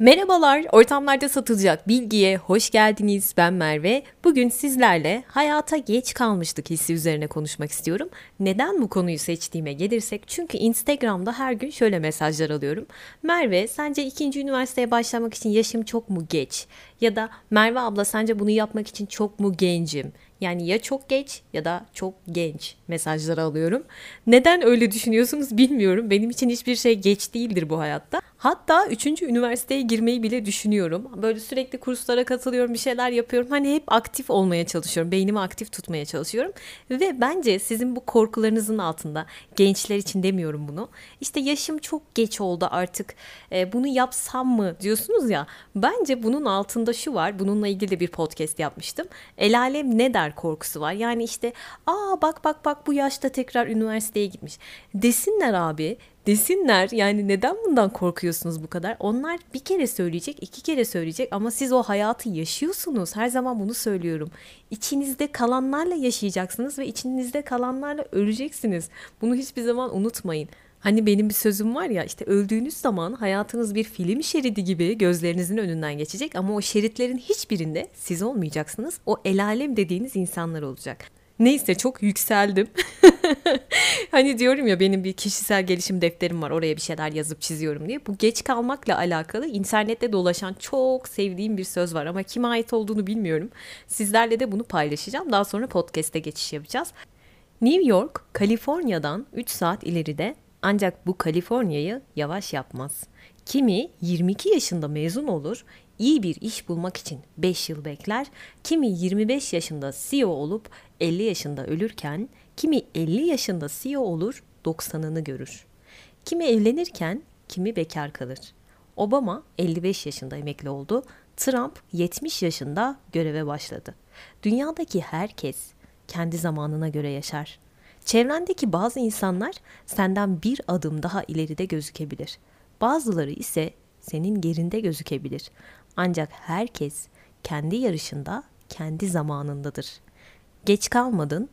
Merhabalar, ortamlarda satılacak bilgiye hoş geldiniz. Ben Merve. Bugün sizlerle hayata geç kalmıştık hissi üzerine konuşmak istiyorum. Neden bu konuyu seçtiğime gelirsek, çünkü Instagram'da her gün şöyle mesajlar alıyorum. Merve, sence ikinci üniversiteye başlamak için yaşım çok mu geç? Ya da Merve abla sence bunu yapmak için çok mu gencim? Yani ya çok geç ya da çok genç mesajları alıyorum. Neden öyle düşünüyorsunuz bilmiyorum. Benim için hiçbir şey geç değildir bu hayatta. Hatta 3. üniversiteye girmeyi bile düşünüyorum. Böyle sürekli kurslara katılıyorum, bir şeyler yapıyorum. Hani hep aktif olmaya çalışıyorum. Beynimi aktif tutmaya çalışıyorum. Ve bence sizin bu korkularınızın altında, gençler için demiyorum bunu. İşte yaşım çok geç oldu artık. E, bunu yapsam mı diyorsunuz ya. Bence bunun altında şu var. Bununla ilgili de bir podcast yapmıştım. El alem ne der korkusu var. Yani işte aa bak bak bak bu yaşta tekrar üniversiteye gitmiş. Desinler abi desinler yani neden bundan korkuyorsunuz bu kadar? Onlar bir kere söyleyecek, iki kere söyleyecek ama siz o hayatı yaşıyorsunuz. Her zaman bunu söylüyorum. İçinizde kalanlarla yaşayacaksınız ve içinizde kalanlarla öleceksiniz. Bunu hiçbir zaman unutmayın. Hani benim bir sözüm var ya işte öldüğünüz zaman hayatınız bir film şeridi gibi gözlerinizin önünden geçecek ama o şeritlerin hiçbirinde siz olmayacaksınız. O el alem dediğiniz insanlar olacak. Neyse çok yükseldim. hani diyorum ya benim bir kişisel gelişim defterim var oraya bir şeyler yazıp çiziyorum diye. Bu geç kalmakla alakalı internette dolaşan çok sevdiğim bir söz var ama kime ait olduğunu bilmiyorum. Sizlerle de bunu paylaşacağım. Daha sonra podcast'e geçiş yapacağız. New York, Kaliforniya'dan 3 saat ileride ancak bu Kaliforniya'yı yavaş yapmaz. Kimi 22 yaşında mezun olur, iyi bir iş bulmak için 5 yıl bekler, kimi 25 yaşında CEO olup 50 yaşında ölürken, kimi 50 yaşında CEO olur 90'ını görür. Kimi evlenirken, kimi bekar kalır. Obama 55 yaşında emekli oldu, Trump 70 yaşında göreve başladı. Dünyadaki herkes kendi zamanına göre yaşar. Çevrendeki bazı insanlar senden bir adım daha ileride gözükebilir. Bazıları ise senin gerinde gözükebilir. Ancak herkes kendi yarışında, kendi zamanındadır. Geç kalmadın,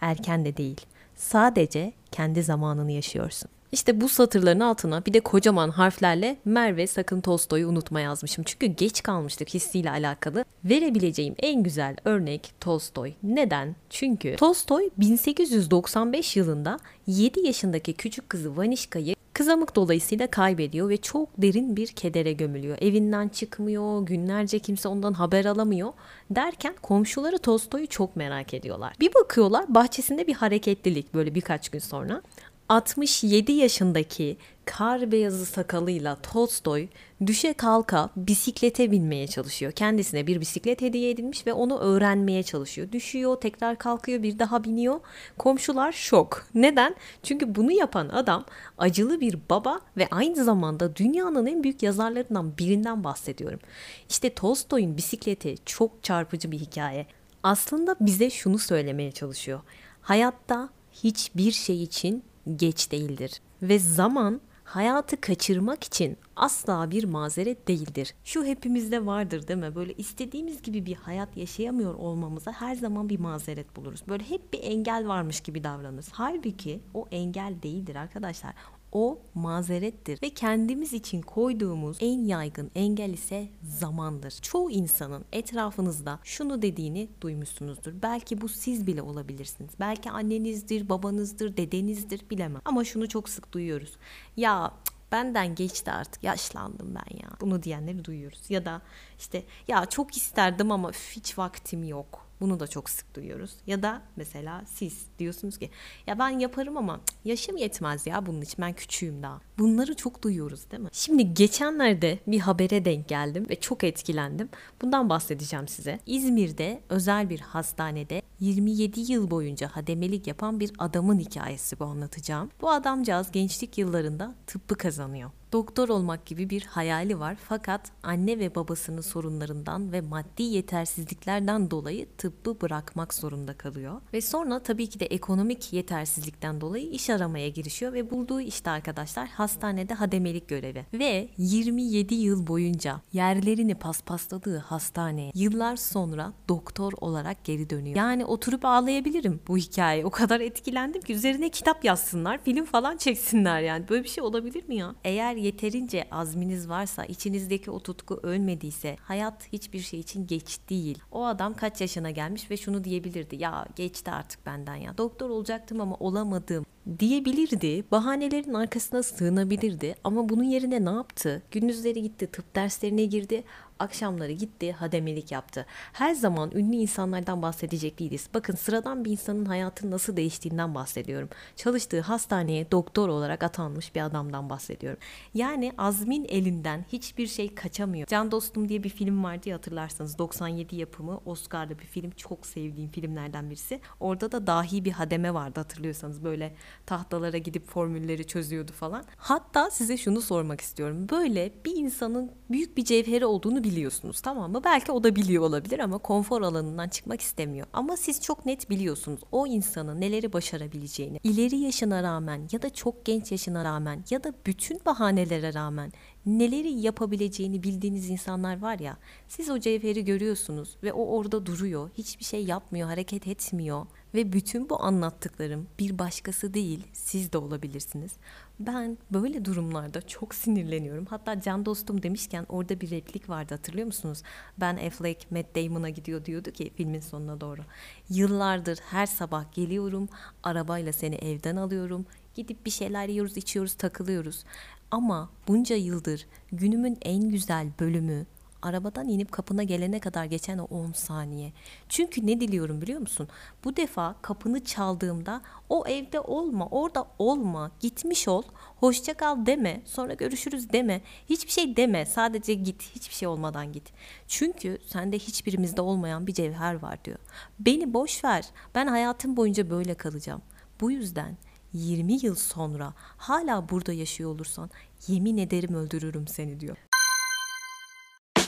erken de değil. Sadece kendi zamanını yaşıyorsun. İşte bu satırların altına bir de kocaman harflerle Merve sakın Tolstoy'u unutma yazmışım. Çünkü geç kalmıştık hissiyle alakalı. Verebileceğim en güzel örnek Tolstoy. Neden? Çünkü Tolstoy 1895 yılında 7 yaşındaki küçük kızı Vanişka'yı kızamık dolayısıyla kaybediyor ve çok derin bir kedere gömülüyor. Evinden çıkmıyor, günlerce kimse ondan haber alamıyor. Derken komşuları Tolstoy'u çok merak ediyorlar. Bir bakıyorlar bahçesinde bir hareketlilik böyle birkaç gün sonra. 67 yaşındaki kar beyazı sakalıyla Tolstoy düşe kalka bisiklete binmeye çalışıyor. Kendisine bir bisiklet hediye edilmiş ve onu öğrenmeye çalışıyor. Düşüyor, tekrar kalkıyor, bir daha biniyor. Komşular şok. Neden? Çünkü bunu yapan adam acılı bir baba ve aynı zamanda dünyanın en büyük yazarlarından birinden bahsediyorum. İşte Tolstoy'un bisikleti çok çarpıcı bir hikaye. Aslında bize şunu söylemeye çalışıyor. Hayatta hiçbir şey için geç değildir ve zaman hayatı kaçırmak için asla bir mazeret değildir. Şu hepimizde vardır değil mi? Böyle istediğimiz gibi bir hayat yaşayamıyor olmamıza her zaman bir mazeret buluruz. Böyle hep bir engel varmış gibi davranırız. Halbuki o engel değildir arkadaşlar. O mazerettir ve kendimiz için koyduğumuz en yaygın engel ise zamandır. Çoğu insanın etrafınızda şunu dediğini duymuşsunuzdur. Belki bu siz bile olabilirsiniz. Belki annenizdir, babanızdır, dedenizdir bilemem. Ama şunu çok sık duyuyoruz. Ya benden geçti artık yaşlandım ben ya. Bunu diyenleri duyuyoruz. Ya da işte ya çok isterdim ama hiç vaktim yok bunu da çok sık duyuyoruz. Ya da mesela siz diyorsunuz ki ya ben yaparım ama yaşım yetmez ya bunun için ben küçüğüm daha. Bunları çok duyuyoruz değil mi? Şimdi geçenlerde bir habere denk geldim ve çok etkilendim. Bundan bahsedeceğim size. İzmir'de özel bir hastanede 27 yıl boyunca hademelik yapan bir adamın hikayesi bu anlatacağım. Bu adamcağız gençlik yıllarında tıbbı kazanıyor doktor olmak gibi bir hayali var fakat anne ve babasının sorunlarından ve maddi yetersizliklerden dolayı tıbbı bırakmak zorunda kalıyor. Ve sonra tabii ki de ekonomik yetersizlikten dolayı iş aramaya girişiyor ve bulduğu işte arkadaşlar hastanede hademelik görevi. Ve 27 yıl boyunca yerlerini paspasladığı hastaneye yıllar sonra doktor olarak geri dönüyor. Yani oturup ağlayabilirim bu hikaye. O kadar etkilendim ki üzerine kitap yazsınlar, film falan çeksinler yani. Böyle bir şey olabilir mi ya? Eğer yeterince azminiz varsa, içinizdeki o tutku ölmediyse hayat hiçbir şey için geç değil. O adam kaç yaşına gelmiş ve şunu diyebilirdi. Ya geçti artık benden ya. Doktor olacaktım ama olamadım diyebilirdi. Bahanelerin arkasına sığınabilirdi ama bunun yerine ne yaptı? Gündüzleri gitti, tıp derslerine girdi akşamları gitti hademelik yaptı. Her zaman ünlü insanlardan bahsedecek değiliz. Bakın sıradan bir insanın hayatının nasıl değiştiğinden bahsediyorum. Çalıştığı hastaneye doktor olarak atanmış bir adamdan bahsediyorum. Yani Azmin elinden hiçbir şey kaçamıyor. Can Dostum diye bir film vardı ya hatırlarsanız 97 yapımı Oscar'lı bir film. Çok sevdiğim filmlerden birisi. Orada da dahi bir hademe vardı hatırlıyorsanız böyle tahtalara gidip formülleri çözüyordu falan. Hatta size şunu sormak istiyorum. Böyle bir insanın büyük bir cevheri olduğunu biliyorsunuz tamam mı? Belki o da biliyor olabilir ama konfor alanından çıkmak istemiyor. Ama siz çok net biliyorsunuz o insanın neleri başarabileceğini. İleri yaşına rağmen ya da çok genç yaşına rağmen ya da bütün bahanelere rağmen neleri yapabileceğini bildiğiniz insanlar var ya. Siz o cevheri görüyorsunuz ve o orada duruyor. Hiçbir şey yapmıyor, hareket etmiyor. Ve bütün bu anlattıklarım bir başkası değil, siz de olabilirsiniz. Ben böyle durumlarda çok sinirleniyorum. Hatta can dostum demişken orada bir replik vardı hatırlıyor musunuz? Ben Affleck Matt Damon'a gidiyor diyordu ki filmin sonuna doğru. Yıllardır her sabah geliyorum, arabayla seni evden alıyorum. Gidip bir şeyler yiyoruz, içiyoruz, takılıyoruz. Ama bunca yıldır günümün en güzel bölümü arabadan inip kapına gelene kadar geçen o 10 saniye. Çünkü ne diliyorum biliyor musun? Bu defa kapını çaldığımda o evde olma, orada olma, gitmiş ol, hoşça kal deme, sonra görüşürüz deme, hiçbir şey deme, sadece git, hiçbir şey olmadan git. Çünkü sende hiçbirimizde olmayan bir cevher var diyor. Beni boş ver, ben hayatım boyunca böyle kalacağım. Bu yüzden 20 yıl sonra hala burada yaşıyor olursan yemin ederim öldürürüm seni diyor.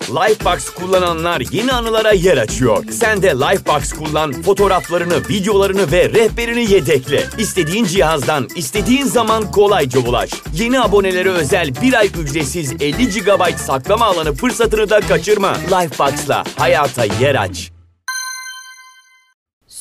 Lifebox kullananlar yeni anılara yer açıyor. Sen de Lifebox kullan, fotoğraflarını, videolarını ve rehberini yedekle. İstediğin cihazdan, istediğin zaman kolayca ulaş. Yeni abonelere özel bir ay ücretsiz 50 GB saklama alanı fırsatını da kaçırma. Lifebox'la hayata yer aç.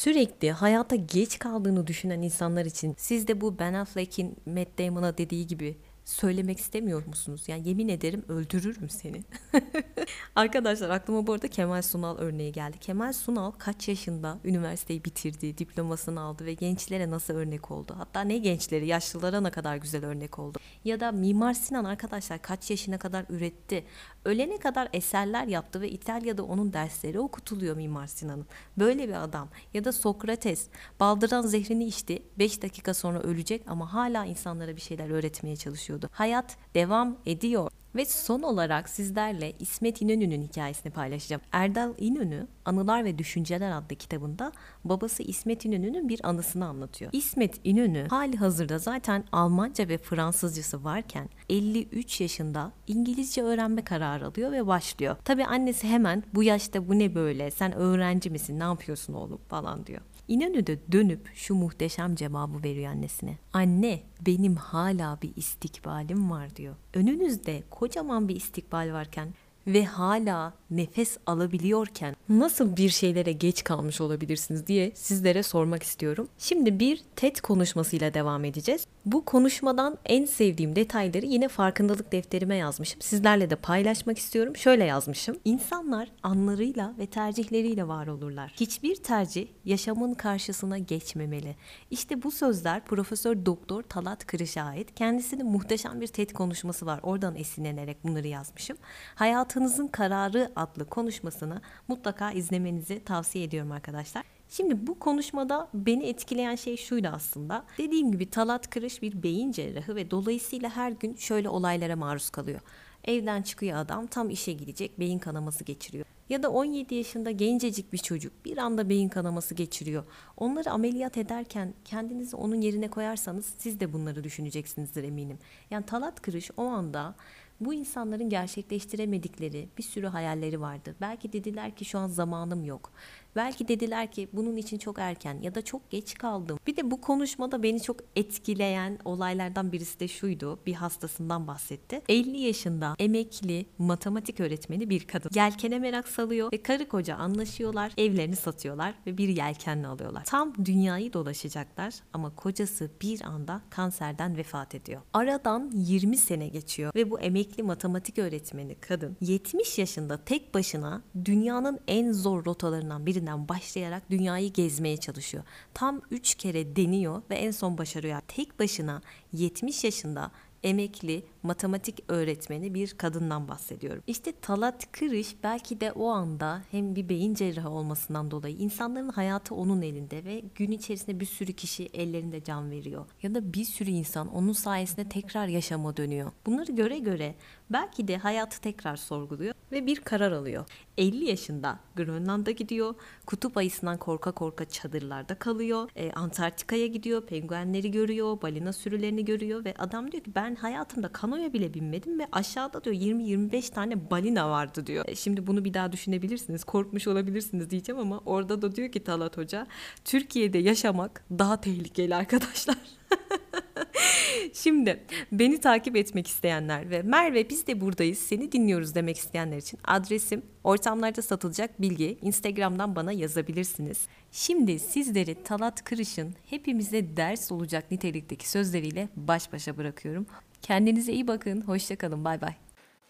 Sürekli hayata geç kaldığını düşünen insanlar için siz de bu Ben Affleck'in Matt Damon'a dediği gibi söylemek istemiyor musunuz? Yani yemin ederim öldürürüm seni. Arkadaşlar aklıma bu arada Kemal Sunal örneği geldi. Kemal Sunal kaç yaşında üniversiteyi bitirdi, diplomasını aldı ve gençlere nasıl örnek oldu? Hatta ne gençleri, yaşlılara ne kadar güzel örnek oldu. Ya da Mimar Sinan arkadaşlar kaç yaşına kadar üretti? Ölene kadar eserler yaptı ve İtalya'da onun dersleri okutuluyor Mimar Sinan'ın. Böyle bir adam. Ya da Sokrates baldıran zehrini içti. 5 dakika sonra ölecek ama hala insanlara bir şeyler öğretmeye çalışıyordu. Hayat devam ediyor. Ve son olarak sizlerle İsmet İnönü'nün hikayesini paylaşacağım. Erdal İnönü Anılar ve Düşünceler adlı kitabında babası İsmet İnönü'nün bir anısını anlatıyor. İsmet İnönü hali hazırda zaten Almanca ve Fransızcası varken 53 yaşında İngilizce öğrenme kararı alıyor ve başlıyor. Tabi annesi hemen bu yaşta bu ne böyle sen öğrenci misin ne yapıyorsun oğlum falan diyor. İnönü de dönüp şu muhteşem cevabı veriyor annesine. Anne benim hala bir istikbalim var diyor. Önünüzde kocaman bir istikbal varken ve hala nefes alabiliyorken nasıl bir şeylere geç kalmış olabilirsiniz diye sizlere sormak istiyorum. Şimdi bir TED konuşmasıyla devam edeceğiz. Bu konuşmadan en sevdiğim detayları yine farkındalık defterime yazmışım. Sizlerle de paylaşmak istiyorum. Şöyle yazmışım. İnsanlar anlarıyla ve tercihleriyle var olurlar. Hiçbir tercih yaşamın karşısına geçmemeli. İşte bu sözler Profesör Doktor Talat Kırış'a ait. Kendisinin muhteşem bir TED konuşması var. Oradan esinlenerek bunları yazmışım. Hayatınızın Kararı adlı konuşmasını mutlaka izlemenizi tavsiye ediyorum arkadaşlar. Şimdi bu konuşmada beni etkileyen şey şuydu aslında. Dediğim gibi Talat Kırış bir beyin cerrahı ve dolayısıyla her gün şöyle olaylara maruz kalıyor. Evden çıkıyor adam tam işe gidecek beyin kanaması geçiriyor. Ya da 17 yaşında gencecik bir çocuk bir anda beyin kanaması geçiriyor. Onları ameliyat ederken kendinizi onun yerine koyarsanız siz de bunları düşüneceksinizdir eminim. Yani Talat Kırış o anda bu insanların gerçekleştiremedikleri bir sürü hayalleri vardı. Belki dediler ki şu an zamanım yok. Belki dediler ki bunun için çok erken ya da çok geç kaldım. Bir de bu konuşmada beni çok etkileyen olaylardan birisi de şuydu. Bir hastasından bahsetti. 50 yaşında emekli matematik öğretmeni bir kadın. Yelkene merak salıyor ve karı koca anlaşıyorlar. Evlerini satıyorlar ve bir yelkenle alıyorlar. Tam dünyayı dolaşacaklar ama kocası bir anda kanserden vefat ediyor. Aradan 20 sene geçiyor ve bu emekli matematik öğretmeni kadın 70 yaşında tek başına dünyanın en zor rotalarından biri birinden başlayarak dünyayı gezmeye çalışıyor. Tam 3 kere deniyor ve en son başarıyor. Tek başına 70 yaşında emekli matematik öğretmeni bir kadından bahsediyorum. İşte Talat Kırış belki de o anda hem bir beyin cerrahı olmasından dolayı insanların hayatı onun elinde ve gün içerisinde bir sürü kişi ellerinde can veriyor. Ya da bir sürü insan onun sayesinde tekrar yaşama dönüyor. Bunları göre göre belki de hayatı tekrar sorguluyor ve bir karar alıyor. 50 yaşında Grönland'a gidiyor. Kutup ayısından korka korka çadırlarda kalıyor. E, Antarktika'ya gidiyor. Penguenleri görüyor. Balina sürülerini görüyor ve adam diyor ki ben hayatımda kanoya bile binmedim ve aşağıda diyor 20-25 tane balina vardı diyor. E, şimdi bunu bir daha düşünebilirsiniz. Korkmuş olabilirsiniz diyeceğim ama orada da diyor ki Talat Hoca Türkiye'de yaşamak daha tehlikeli arkadaşlar. Şimdi beni takip etmek isteyenler ve Merve biz de buradayız seni dinliyoruz demek isteyenler için adresim ortamlarda satılacak bilgi Instagram'dan bana yazabilirsiniz. Şimdi sizleri Talat Kırış'ın hepimize ders olacak nitelikteki sözleriyle baş başa bırakıyorum. Kendinize iyi bakın. Hoşçakalın. Bay bay.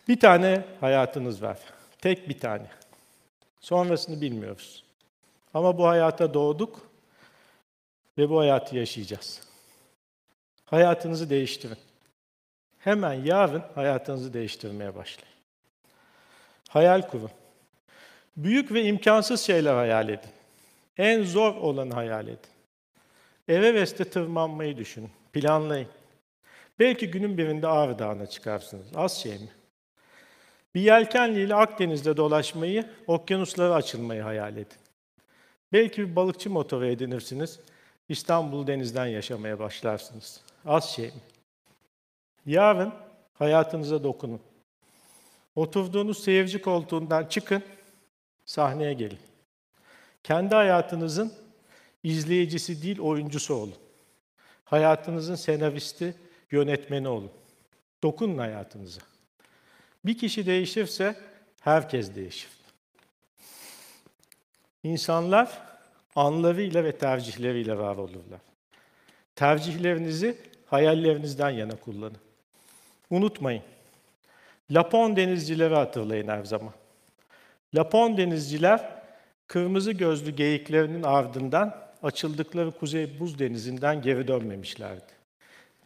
Bir tane hayatınız var. Tek bir tane. Sonrasını bilmiyoruz. Ama bu hayata doğduk ve bu hayatı yaşayacağız. Hayatınızı değiştirin. Hemen yarın hayatınızı değiştirmeye başlayın. Hayal kurun. Büyük ve imkansız şeyler hayal edin. En zor olanı hayal edin. Everest'e tırmanmayı düşünün. Planlayın. Belki günün birinde Ağrı Dağı'na çıkarsınız. Az şey mi? Bir yelkenliyle Akdeniz'de dolaşmayı, okyanuslara açılmayı hayal edin. Belki bir balıkçı motoru edinirsiniz. İstanbul denizden yaşamaya başlarsınız. Az şey mi? Yarın hayatınıza dokunun. Oturduğunuz seyirci koltuğundan çıkın, sahneye gelin. Kendi hayatınızın izleyicisi değil, oyuncusu olun. Hayatınızın senaristi, yönetmeni olun. Dokunun hayatınıza. Bir kişi değişirse herkes değişir. İnsanlar anlarıyla ve tercihleriyle var olurlar. Tercihlerinizi hayallerinizden yana kullanın. Unutmayın. Lapon denizcileri hatırlayın her zaman. Lapon denizciler kırmızı gözlü geyiklerinin ardından açıldıkları Kuzey Buz Denizi'nden geri dönmemişlerdi.